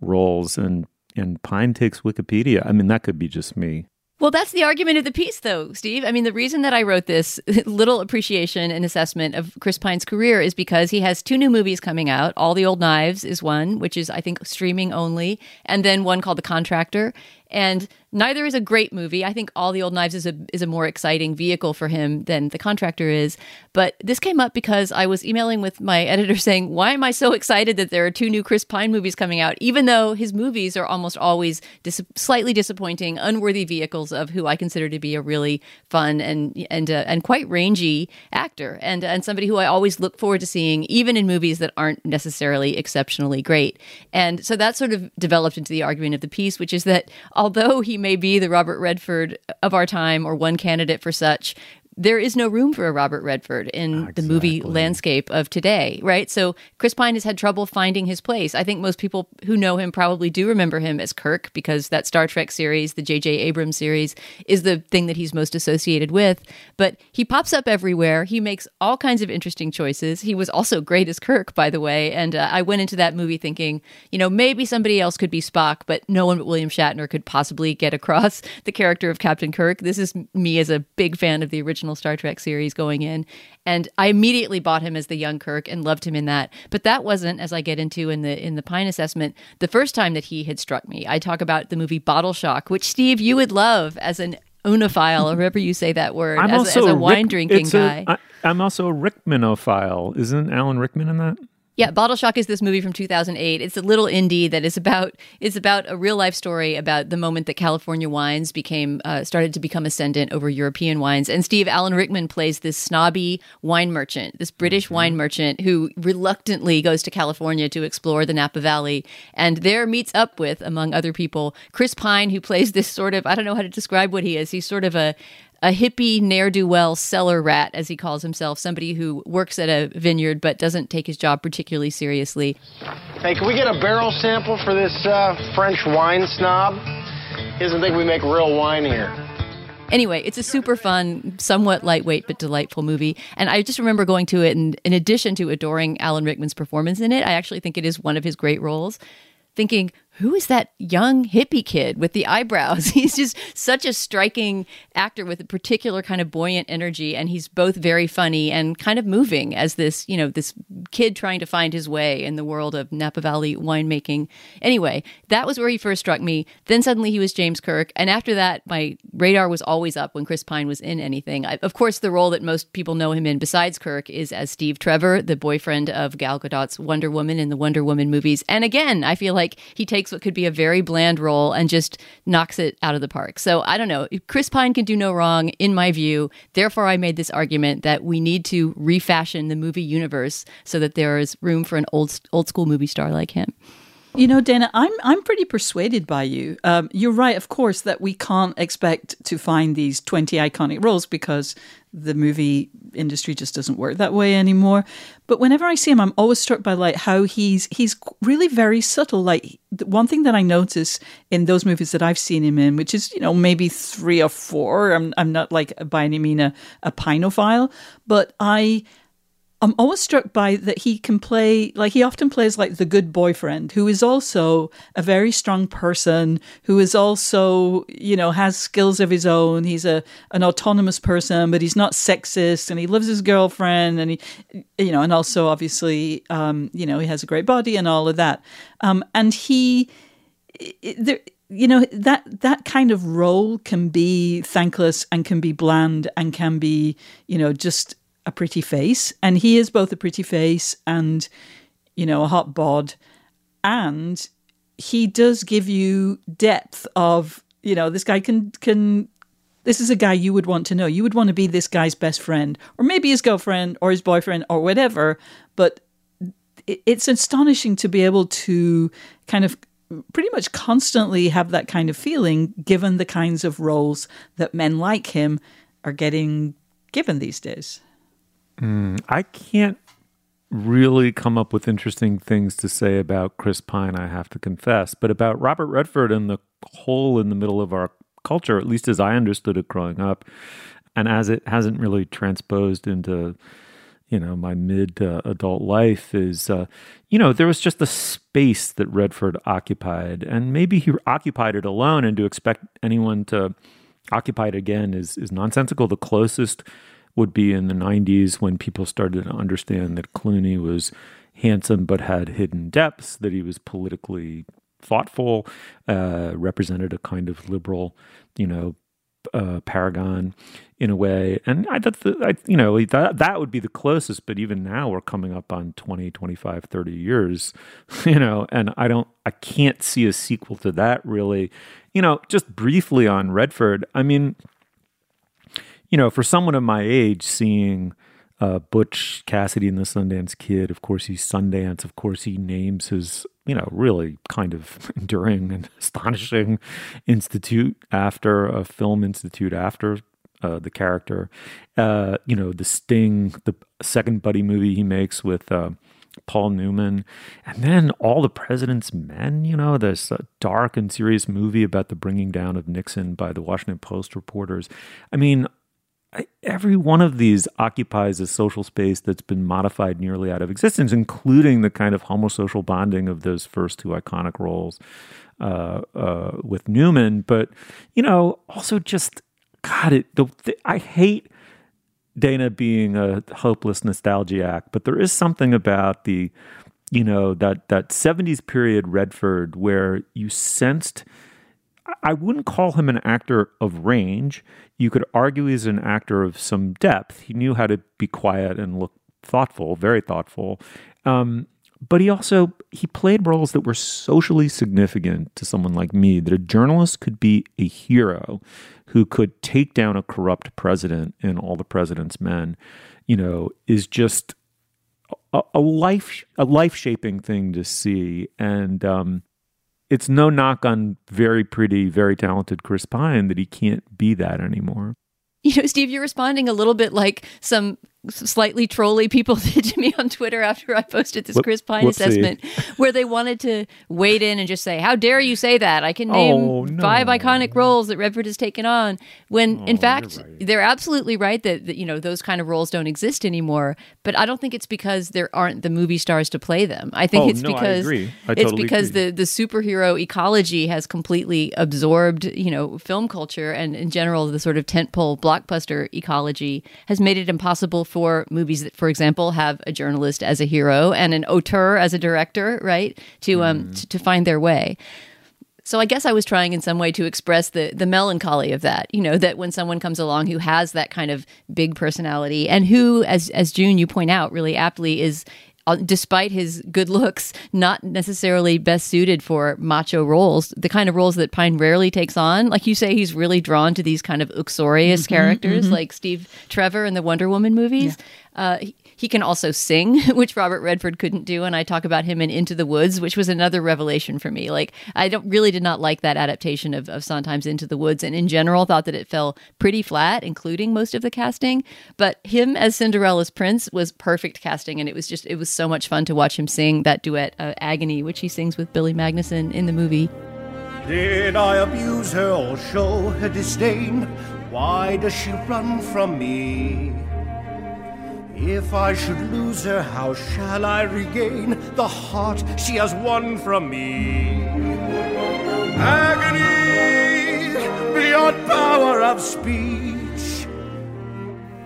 [SPEAKER 1] roles, and and Pine takes Wikipedia. I mean, that could be just me.
[SPEAKER 3] Well, that's the argument of the piece, though, Steve. I mean, the reason that I wrote this little appreciation and assessment of Chris Pine's career is because he has two new movies coming out. All the Old Knives is one, which is, I think, streaming only, and then one called The Contractor. And neither is a great movie. I think All the Old Knives is a is a more exciting vehicle for him than The Contractor is. But this came up because I was emailing with my editor saying, "Why am I so excited that there are two new Chris Pine movies coming out, even though his movies are almost always dis- slightly disappointing, unworthy vehicles of who I consider to be a really fun and and uh, and quite rangy actor and and somebody who I always look forward to seeing, even in movies that aren't necessarily exceptionally great." And so that sort of developed into the argument of the piece, which is that although he may be the Robert Redford of our time or one candidate for such, there is no room for a Robert Redford in exactly. the movie landscape of today, right? So Chris Pine has had trouble finding his place. I think most people who know him probably do remember him as Kirk because that Star Trek series, the J.J. Abrams series, is the thing that he's most associated with. But he pops up everywhere. He makes all kinds of interesting choices. He was also great as Kirk, by the way. And uh, I went into that movie thinking, you know, maybe somebody else could be Spock, but no one but William Shatner could possibly get across the character of Captain Kirk. This is me as a big fan of the original original Star Trek series going in. And I immediately bought him as the young Kirk and loved him in that. But that wasn't, as I get into in the in the Pine assessment, the first time that he had struck me. I talk about the movie Bottle Shock, which Steve you would love as an oenophile, or however you say that word,
[SPEAKER 1] I'm
[SPEAKER 3] as,
[SPEAKER 1] also
[SPEAKER 3] as a wine Rick, drinking guy.
[SPEAKER 1] A, I, I'm also a Rickmanophile. Isn't Alan Rickman in that?
[SPEAKER 3] Yeah, Bottle Shock is this movie from 2008. It's a little indie that is about it's about a real life story about the moment that California wines became uh, started to become ascendant over European wines. And Steve Alan Rickman plays this snobby wine merchant, this British mm-hmm. wine merchant who reluctantly goes to California to explore the Napa Valley, and there meets up with, among other people, Chris Pine, who plays this sort of I don't know how to describe what he is. He's sort of a a hippie ne'er do well cellar rat, as he calls himself, somebody who works at a vineyard but doesn't take his job particularly seriously.
[SPEAKER 11] Hey, can we get a barrel sample for this uh, French wine snob? He doesn't think we make real wine here.
[SPEAKER 3] Anyway, it's a super fun, somewhat lightweight but delightful movie. And I just remember going to it, and in addition to adoring Alan Rickman's performance in it, I actually think it is one of his great roles thinking, who is that young hippie kid with the eyebrows? He's just such a striking actor with a particular kind of buoyant energy, and he's both very funny and kind of moving as this, you know, this kid trying to find his way in the world of Napa Valley winemaking. Anyway, that was where he first struck me. Then suddenly he was James Kirk, and after that, my radar was always up when Chris Pine was in anything. I, of course, the role that most people know him in, besides Kirk, is as Steve Trevor, the boyfriend of Gal Gadot's Wonder Woman in the Wonder Woman movies. And again, I feel like he takes takes what could be a very bland role and just knocks it out of the park. So I don't know. Chris Pine can do no wrong, in my view. Therefore, I made this argument that we need to refashion the movie universe so that there is room for an old old school movie star like him.
[SPEAKER 2] You know, Dana, I'm I'm pretty persuaded by you. Um, you're right, of course, that we can't expect to find these 20 iconic roles because the movie industry just doesn't work that way anymore. But whenever I see him, I'm always struck by like how he's he's really very subtle. Like one thing that I notice in those movies that I've seen him in, which is you know maybe three or four. I'm I'm not like by any mean a, a pinophile, but I I'm always struck by that he can play like he often plays like the good boyfriend who is also a very strong person who is also you know has skills of his own. He's a an autonomous person but he's not sexist and he loves his girlfriend and he you know and also obviously um, you know he has a great body and all of that. Um, and he there you know that that kind of role can be thankless and can be bland and can be you know just a pretty face, and he is both a pretty face and, you know, a hot bod, and he does give you depth of, you know, this guy can can. This is a guy you would want to know. You would want to be this guy's best friend, or maybe his girlfriend, or his boyfriend, or whatever. But it's astonishing to be able to kind of pretty much constantly have that kind of feeling given the kinds of roles that men like him are getting given these days.
[SPEAKER 1] Mm, I can't really come up with interesting things to say about Chris Pine, I have to confess. But about Robert Redford and the hole in the middle of our culture, at least as I understood it growing up, and as it hasn't really transposed into you know my mid uh, adult life is uh, you know there was just a space that Redford occupied and maybe he occupied it alone and to expect anyone to occupy it again is is nonsensical the closest would be in the 90s when people started to understand that Clooney was handsome but had hidden depths, that he was politically thoughtful, uh, represented a kind of liberal, you know, uh, paragon in a way. And I thought, I, you know, that, that would be the closest. But even now we're coming up on 20, 25, 30 years, you know, and I don't, I can't see a sequel to that really. You know, just briefly on Redford, I mean, you know, for someone of my age, seeing uh, Butch Cassidy and the Sundance Kid, of course, he's Sundance. Of course, he names his, you know, really kind of enduring and astonishing institute after a film institute after uh, the character. Uh, you know, The Sting, the second buddy movie he makes with uh, Paul Newman, and then All the President's Men. You know, this uh, dark and serious movie about the bringing down of Nixon by the Washington Post reporters. I mean, every one of these occupies a social space that's been modified nearly out of existence, including the kind of homosocial bonding of those first two iconic roles uh, uh, with Newman. But you know, also just God, it. The, the, I hate Dana being a hopeless nostalgiac, but there is something about the you know that that 70s period Redford where you sensed I wouldn't call him an actor of range. You could argue he's an actor of some depth. He knew how to be quiet and look thoughtful, very thoughtful. Um, but he also he played roles that were socially significant to someone like me that a journalist could be a hero who could take down a corrupt president and all the president's men you know is just a, a life a life shaping thing to see and um it's no knock on very pretty very talented chris pine that he can't be that anymore.
[SPEAKER 3] You know, Steve, you're responding a little bit like some slightly trolly people did to me on Twitter after I posted this
[SPEAKER 1] Whoop-
[SPEAKER 3] Chris Pine
[SPEAKER 1] whoopsie.
[SPEAKER 3] assessment, where they wanted to wade in and just say, "How dare you say that? I can name
[SPEAKER 1] Oh, no.
[SPEAKER 3] five iconic roles that Redford has taken on." When
[SPEAKER 1] Oh,
[SPEAKER 3] in fact, they're absolutely right that, that you know those kind of roles don't exist anymore. But I don't think it's because there aren't the movie stars to play them. I think
[SPEAKER 1] Oh,
[SPEAKER 3] it's
[SPEAKER 1] no, I
[SPEAKER 3] because
[SPEAKER 1] agree. I
[SPEAKER 3] it's
[SPEAKER 1] totally
[SPEAKER 3] because
[SPEAKER 1] agree.
[SPEAKER 3] the the superhero ecology has completely absorbed, you know, film culture and in general the sort of tentpole blockbuster ecology has made it impossible for movies that, for example, have a journalist as a hero and an auteur as a director, right, to um
[SPEAKER 1] Mm.
[SPEAKER 3] to, to find their way. So I guess I was trying in some way to express the the melancholy of that. You know, that when someone comes along who has that kind of big personality and who, as as June you point out really aptly, is despite his good looks, not necessarily best suited for macho roles, the kind of roles that Pine rarely takes on. Like you say, he's really drawn to these kind of uxorious
[SPEAKER 2] Mhm,
[SPEAKER 3] characters,
[SPEAKER 2] mhm.
[SPEAKER 3] like Steve Trevor in the Wonder Woman movies. Uh, he, can also sing, which Robert Redford couldn't do, and I talk about him in Into the Woods, which was another revelation for me. Like I don't really did not like that adaptation of, of Sondheim's Into the Woods, and in general thought that it fell pretty flat, including most of the casting. But him as Cinderella's prince was perfect casting, and it was just it was so much fun to watch him sing that duet uh, "Agony," which he sings with Billy Magnussen in the movie.
[SPEAKER 12] Did I abuse her or show her disdain? Why does she run from me? If I should lose her, how shall I regain the heart she has won from me? Agony beyond power of speech.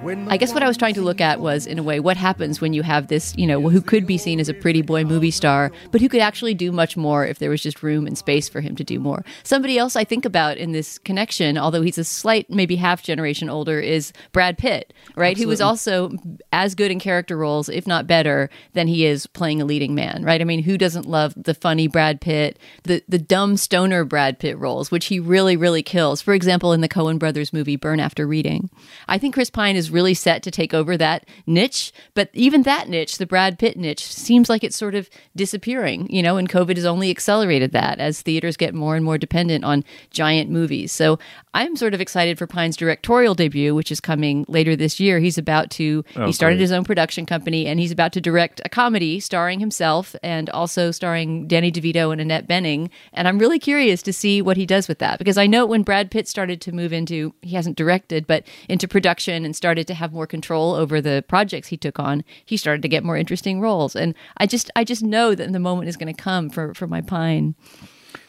[SPEAKER 3] I guess what I was trying to look at was, in a way, what happens when you have this, you know, who could be seen as a pretty boy movie star, but who could actually do much more if there was just room and space for him to do more. Somebody else I think about in this connection, although he's a slight, maybe half generation older, is Brad Pitt, right? Who was also as good in character roles, if not better, than he is playing a leading man, right? I mean, who doesn't love the funny Brad Pitt, the the dumb stoner Brad Pitt roles, which he really, really kills. For example, in the Coen Brothers movie Burn After Reading, I think Chris Pine is really set to take over that niche. But even that niche, the Brad Pitt niche, seems like it's sort of disappearing, you know, and COVID has only accelerated that as theaters get more and more dependent on giant movies. So I'm sort of excited for Pine's directorial debut, which is coming later this year. He's about to,
[SPEAKER 1] Oh,
[SPEAKER 3] he started
[SPEAKER 1] great.
[SPEAKER 3] his own production company and he's about to direct a comedy starring himself and also starring Danny DeVito and Annette Bening. And I'm really curious to see what he does with that because I know when Brad Pitt started to move into, he hasn't directed, but into production and started to have more control over the projects he took on, he started to get more interesting roles. And I just, I just know that the moment is going to come for, for my Pine.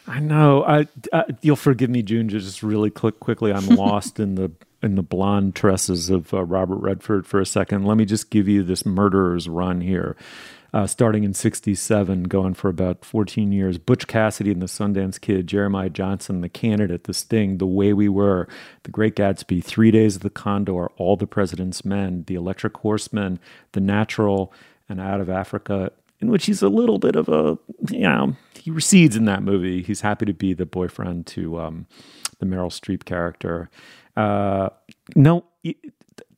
[SPEAKER 1] I know. I, I you'll forgive me, June. Just really quick, quickly. I'm lost in the in the blonde tresses of uh, Robert Redford for a second. Let me just give you this murderer's run here. Uh, starting in 67, going for about 14 years. Butch Cassidy and the Sundance Kid, Jeremiah Johnson, The Candidate, The Sting, The Way We Were, The Great Gatsby, Three Days of the Condor, All the President's Men, The Electric Horseman, The Natural, and Out of Africa, in which he's a little bit of a, you know, he recedes in that movie. He's happy to be the boyfriend to um, the Meryl Streep character. Uh, no,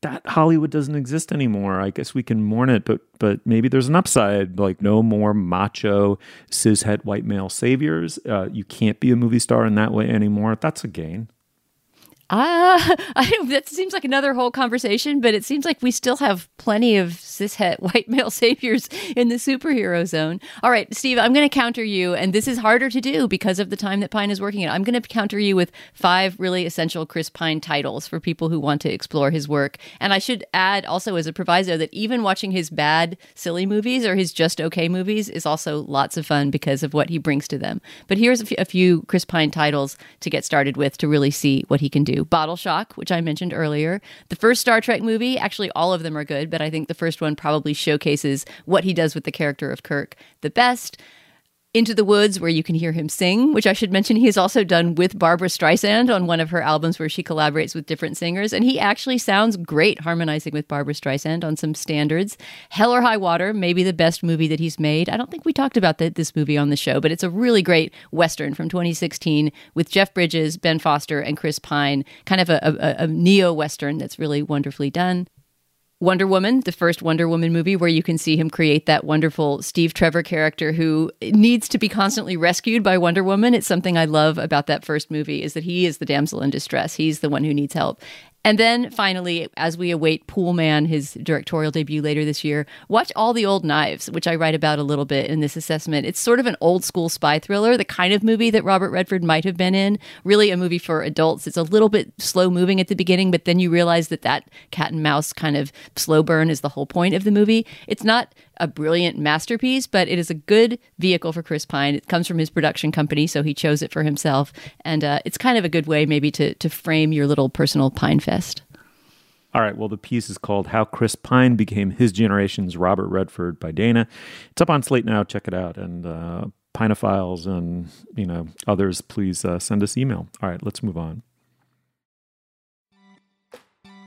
[SPEAKER 1] that Hollywood doesn't exist anymore. I guess we can mourn it, but but maybe there's an upside. Like no more macho cishet white male saviors. Uh, you can't be a movie star in that way anymore. That's a gain.
[SPEAKER 3] Ah, that seems like another whole conversation, but it seems like we still have plenty of cishet white male saviors in the superhero zone. All right, Steve, I'm going to counter you, and this is harder to do because of the time that Pine is working it. I'm going to counter you with five really essential Chris Pine titles for people who want to explore his work. And I should add also as a proviso that even watching his bad, silly movies or his just okay movies is also lots of fun because of what he brings to them. But here's a few Chris Pine titles to get started with to really see what he can do. Bottle Shock, which I mentioned earlier. The first Star Trek movie, actually, all of them are good, but I think the first one probably showcases what he does with the character of Kirk the best. Into the Woods, where you can hear him sing, which I should mention he has also done with Barbra Streisand on one of her albums where she collaborates with different singers. And he actually sounds great harmonizing with Barbra Streisand on some standards. Hell or High Water, maybe the best movie that he's made. I don't think we talked about the, this movie on the show, but it's a really great Western from 2016 with Jeff Bridges, Ben Foster, and Chris Pine. Kind of a, a, a neo Western that's really wonderfully done. Wonder Woman, the first Wonder Woman movie, where you can see him create that wonderful Steve Trevor character who needs to be constantly rescued by Wonder Woman. It's something I love about that first movie is that he is the damsel in distress. He's the one who needs help. And then finally, as we await Poolman, his directorial debut later this year, watch All the Old Knives, which I write about a little bit in this assessment. It's sort of an old school spy thriller, the kind of movie that Robert Redford might have been in. Really a movie for adults. It's a little bit slow moving at the beginning, but then you realize that that cat and mouse kind of slow burn is the whole point of the movie. It's not a brilliant masterpiece, but it is a good vehicle for Chris Pine. It comes from his production company, so he chose it for himself, and uh, it's kind of a good way maybe to to frame your little personal Pine fest.
[SPEAKER 1] All right. Well, the piece is called How Chris Pine Became His Generation's Robert Redford by Dana. It's up on Slate now. Check it out. And uh, Pinophiles and, you know, others, please uh, send us email. All right. Let's move on.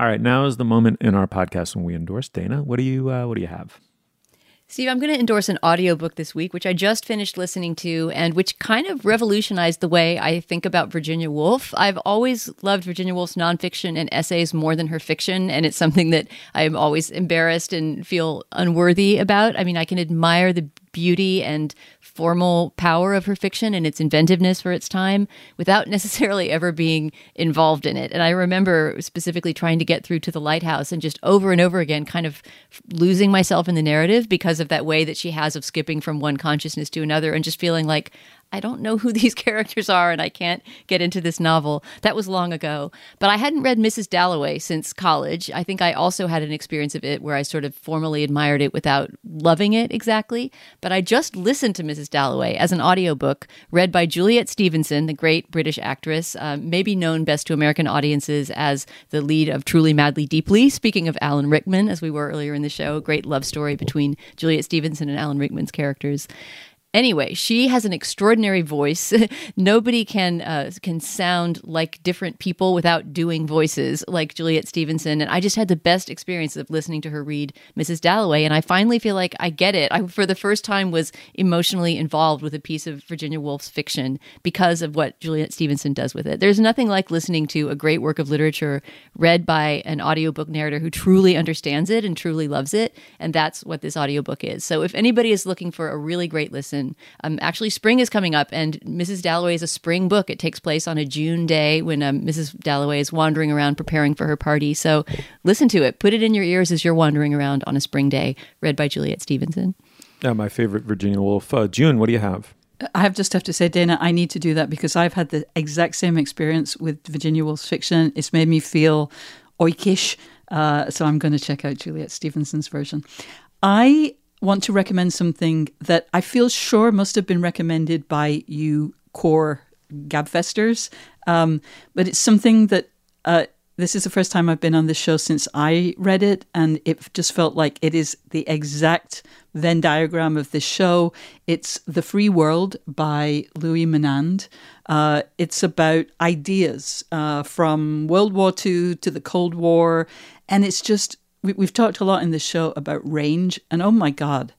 [SPEAKER 1] All right, now is the moment in our podcast when we endorse Dana. What do you uh, what do you have?
[SPEAKER 3] Steve, I'm going to endorse an audiobook this week, which I just finished listening to and which kind of revolutionized the way I think about Virginia Woolf. I've always loved Virginia Woolf's nonfiction and essays more than her fiction, and it's something that I'm always embarrassed and feel unworthy about. I mean, I can admire the beauty and formal power of her fiction and its inventiveness for its time without necessarily ever being involved in it. And I remember specifically trying to get through to the lighthouse and just over and over again kind of losing myself in the narrative because of that way that she has of skipping from one consciousness to another and just feeling like I don't know who these characters are and I can't get into this novel. That was long ago. But I hadn't read Mrs. Dalloway since college. I think I also had an experience of it where I sort of formally admired it without loving it exactly. But I just listened to Mrs. Dalloway as an audiobook read by Juliet Stevenson, the great British actress, uh, maybe known best to American audiences as the lead of Truly Madly Deeply. Speaking of Alan Rickman, as we were earlier in the show, great love story between Juliet Stevenson and Alan Rickman's characters. Anyway, she has an extraordinary voice. Nobody can uh, can sound like different people without doing voices like Juliet Stevenson. And I just had the best experience of listening to her read Mrs. Dalloway. And I finally feel like I get it. I, for the first time, was emotionally involved with a piece of Virginia Woolf's fiction because of what Juliet Stevenson does with it. There's nothing like listening to a great work of literature read by an audiobook narrator who truly understands it and truly loves it. And that's what this audiobook is. So if anybody is looking for a really great listen, um, actually, spring is coming up, and Mrs. Dalloway is a spring book. It takes place on a June day when um, Mrs. Dalloway is wandering around preparing for her party. So listen to it. Put it in your ears as you're wandering around on a spring day, read by Juliet Stevenson.
[SPEAKER 1] Yeah, my favorite Virginia Woolf. Uh, June, what do you have?
[SPEAKER 2] I have just have to say, Dana, I need to do that because I've had the exact same experience with Virginia Woolf's fiction. It's made me feel oikish. Uh, so I'm going to check out Juliet Stevenson's version. I want to recommend something that I feel sure must have been recommended by you core gabfesters, um, but it's something that uh, this is the first time I've been on this show since I read it, and it just felt like it is the exact Venn diagram of this show. It's The Free World by Louis Menand. Uh, it's about ideas uh, from World War II to the Cold War, and it's just we, we've talked a lot in this show about range, and oh my God,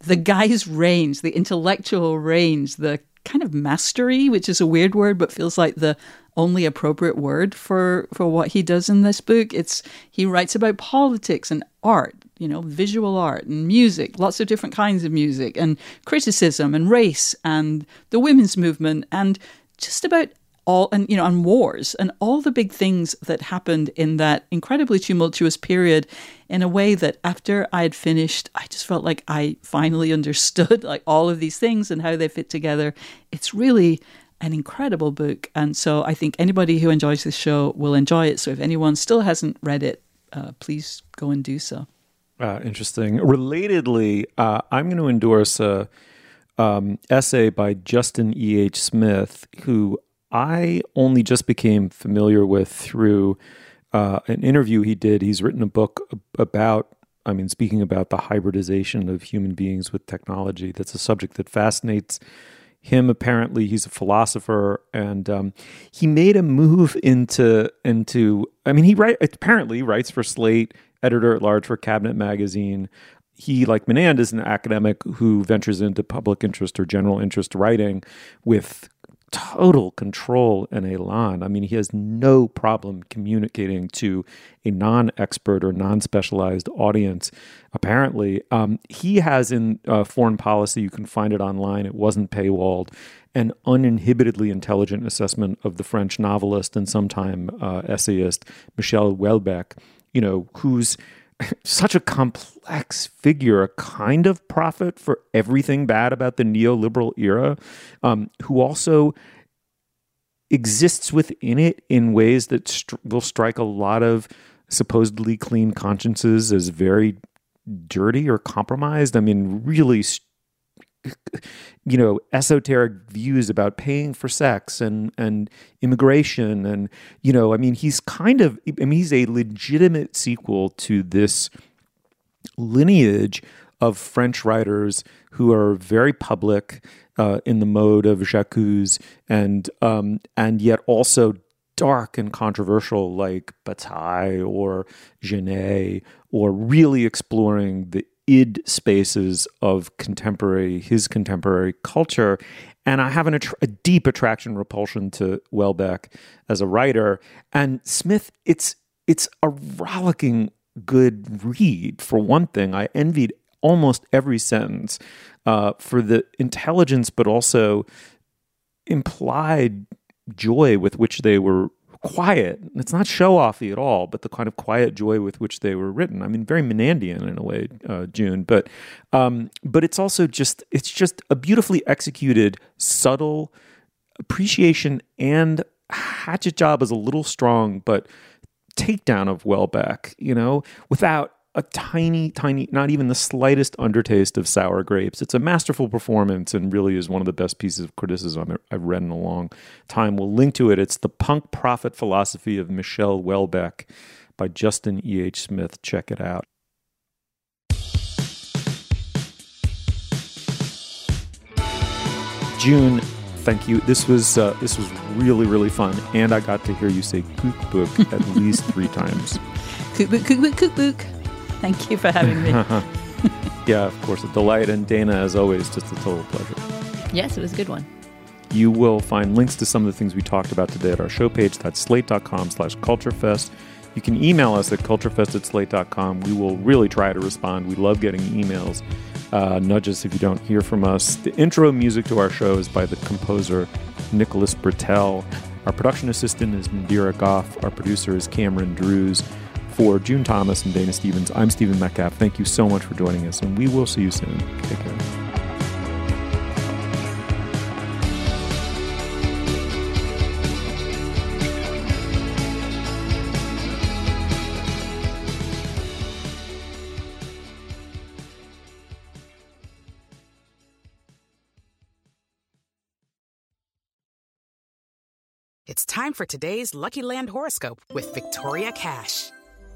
[SPEAKER 2] the guy's range, the intellectual range, the kind of mastery, which is a weird word, but feels like the only appropriate word for for what he does in this book. It's he writes about politics and art, you know, visual art and music, lots of different kinds of music, and criticism and race and the women's movement and just about all and you know and wars and all the big things that happened in that incredibly tumultuous period in a way that after I had finished I just felt like I finally understood like all of these things and how they fit together it's really an incredible book and so I think anybody who enjoys this show will enjoy it so if anyone still hasn't read it uh, please go and do so
[SPEAKER 1] uh, interesting relatedly uh, I'm going to endorse a um, essay by Justin E. H. Smith, who I only just became familiar with through uh, an interview he did. He's written a book about, I mean, speaking about the hybridization of human beings with technology. That's a subject that fascinates him. Apparently, he's a philosopher, and um, he made a move into into. I mean, he write apparently writes for Slate, editor at large for Cabinet Magazine he, like Menand, is an academic who ventures into public interest or general interest writing with total control and elan. I mean, he has no problem communicating to a non expert or non specialized audience. Apparently, um, he has in uh, foreign policy, you can find it online, it wasn't paywalled, an uninhibitedly intelligent assessment of the French novelist and sometime uh, essayist Michel Houellebecq, you know, who's such a complex figure, a kind of prophet for everything bad about the neoliberal era, um, who also exists within it in ways that st- will strike a lot of supposedly clean consciences as very dirty or compromised. I mean, really st- you know esoteric views about paying for sex and and immigration and you know i mean he's kind of i mean he's a legitimate sequel to this lineage of french writers who are very public uh, in the mode of J'accuse and um, and yet also dark and controversial like Bataille or Genet or really exploring the id spaces of contemporary his contemporary culture. And i have an, a deep attraction repulsion to Houellebecq as a writer. And smith it's it's a rollicking good read. For one thing i envied almost every sentence uh, for the intelligence but also implied joy with which they were quiet. It's not show offy at all, but the kind of quiet joy with which they were written. I mean, very Menandian in a way, uh, June, but um, but it's also just it's just a beautifully executed, subtle appreciation and hatchet job is a little strong, but takedown of Houellebecq, you know, without a tiny, tiny, not even the slightest undertaste of sour grapes. It's a masterful performance and really is one of the best pieces of criticism I've read in a long time. We'll link to it. It's The Punk Prophet Philosophy of Michel Houellebecq by Justin E. H. Smith. Check it out. June, thank you. This was uh, this was really really fun, and I got to hear you say "kook book" at least three times.
[SPEAKER 2] Kook book, kook book, kook book. Thank you for having me.
[SPEAKER 1] yeah, of course, a delight. And Dana, as always, just a total pleasure.
[SPEAKER 3] Yes, it was a good one.
[SPEAKER 1] You will find links to some of the things we talked about today at our show page. That's slate.com slash culturefest. You can email us at culturefest at slate.com. We will really try to respond. We love getting emails. Uh, nudge us if you don't hear from us. The intro music to our show is by the composer Nicholas Britell. Our production assistant is Nadira Goff. Our producer is Cameron Drews. For June Thomas and Dana Stevens, I'm Stephen Metcalf. Thank you so much for joining us, and we will see you soon. Take care.
[SPEAKER 13] It's time for today's Lucky Land horoscope with Victoria Cash.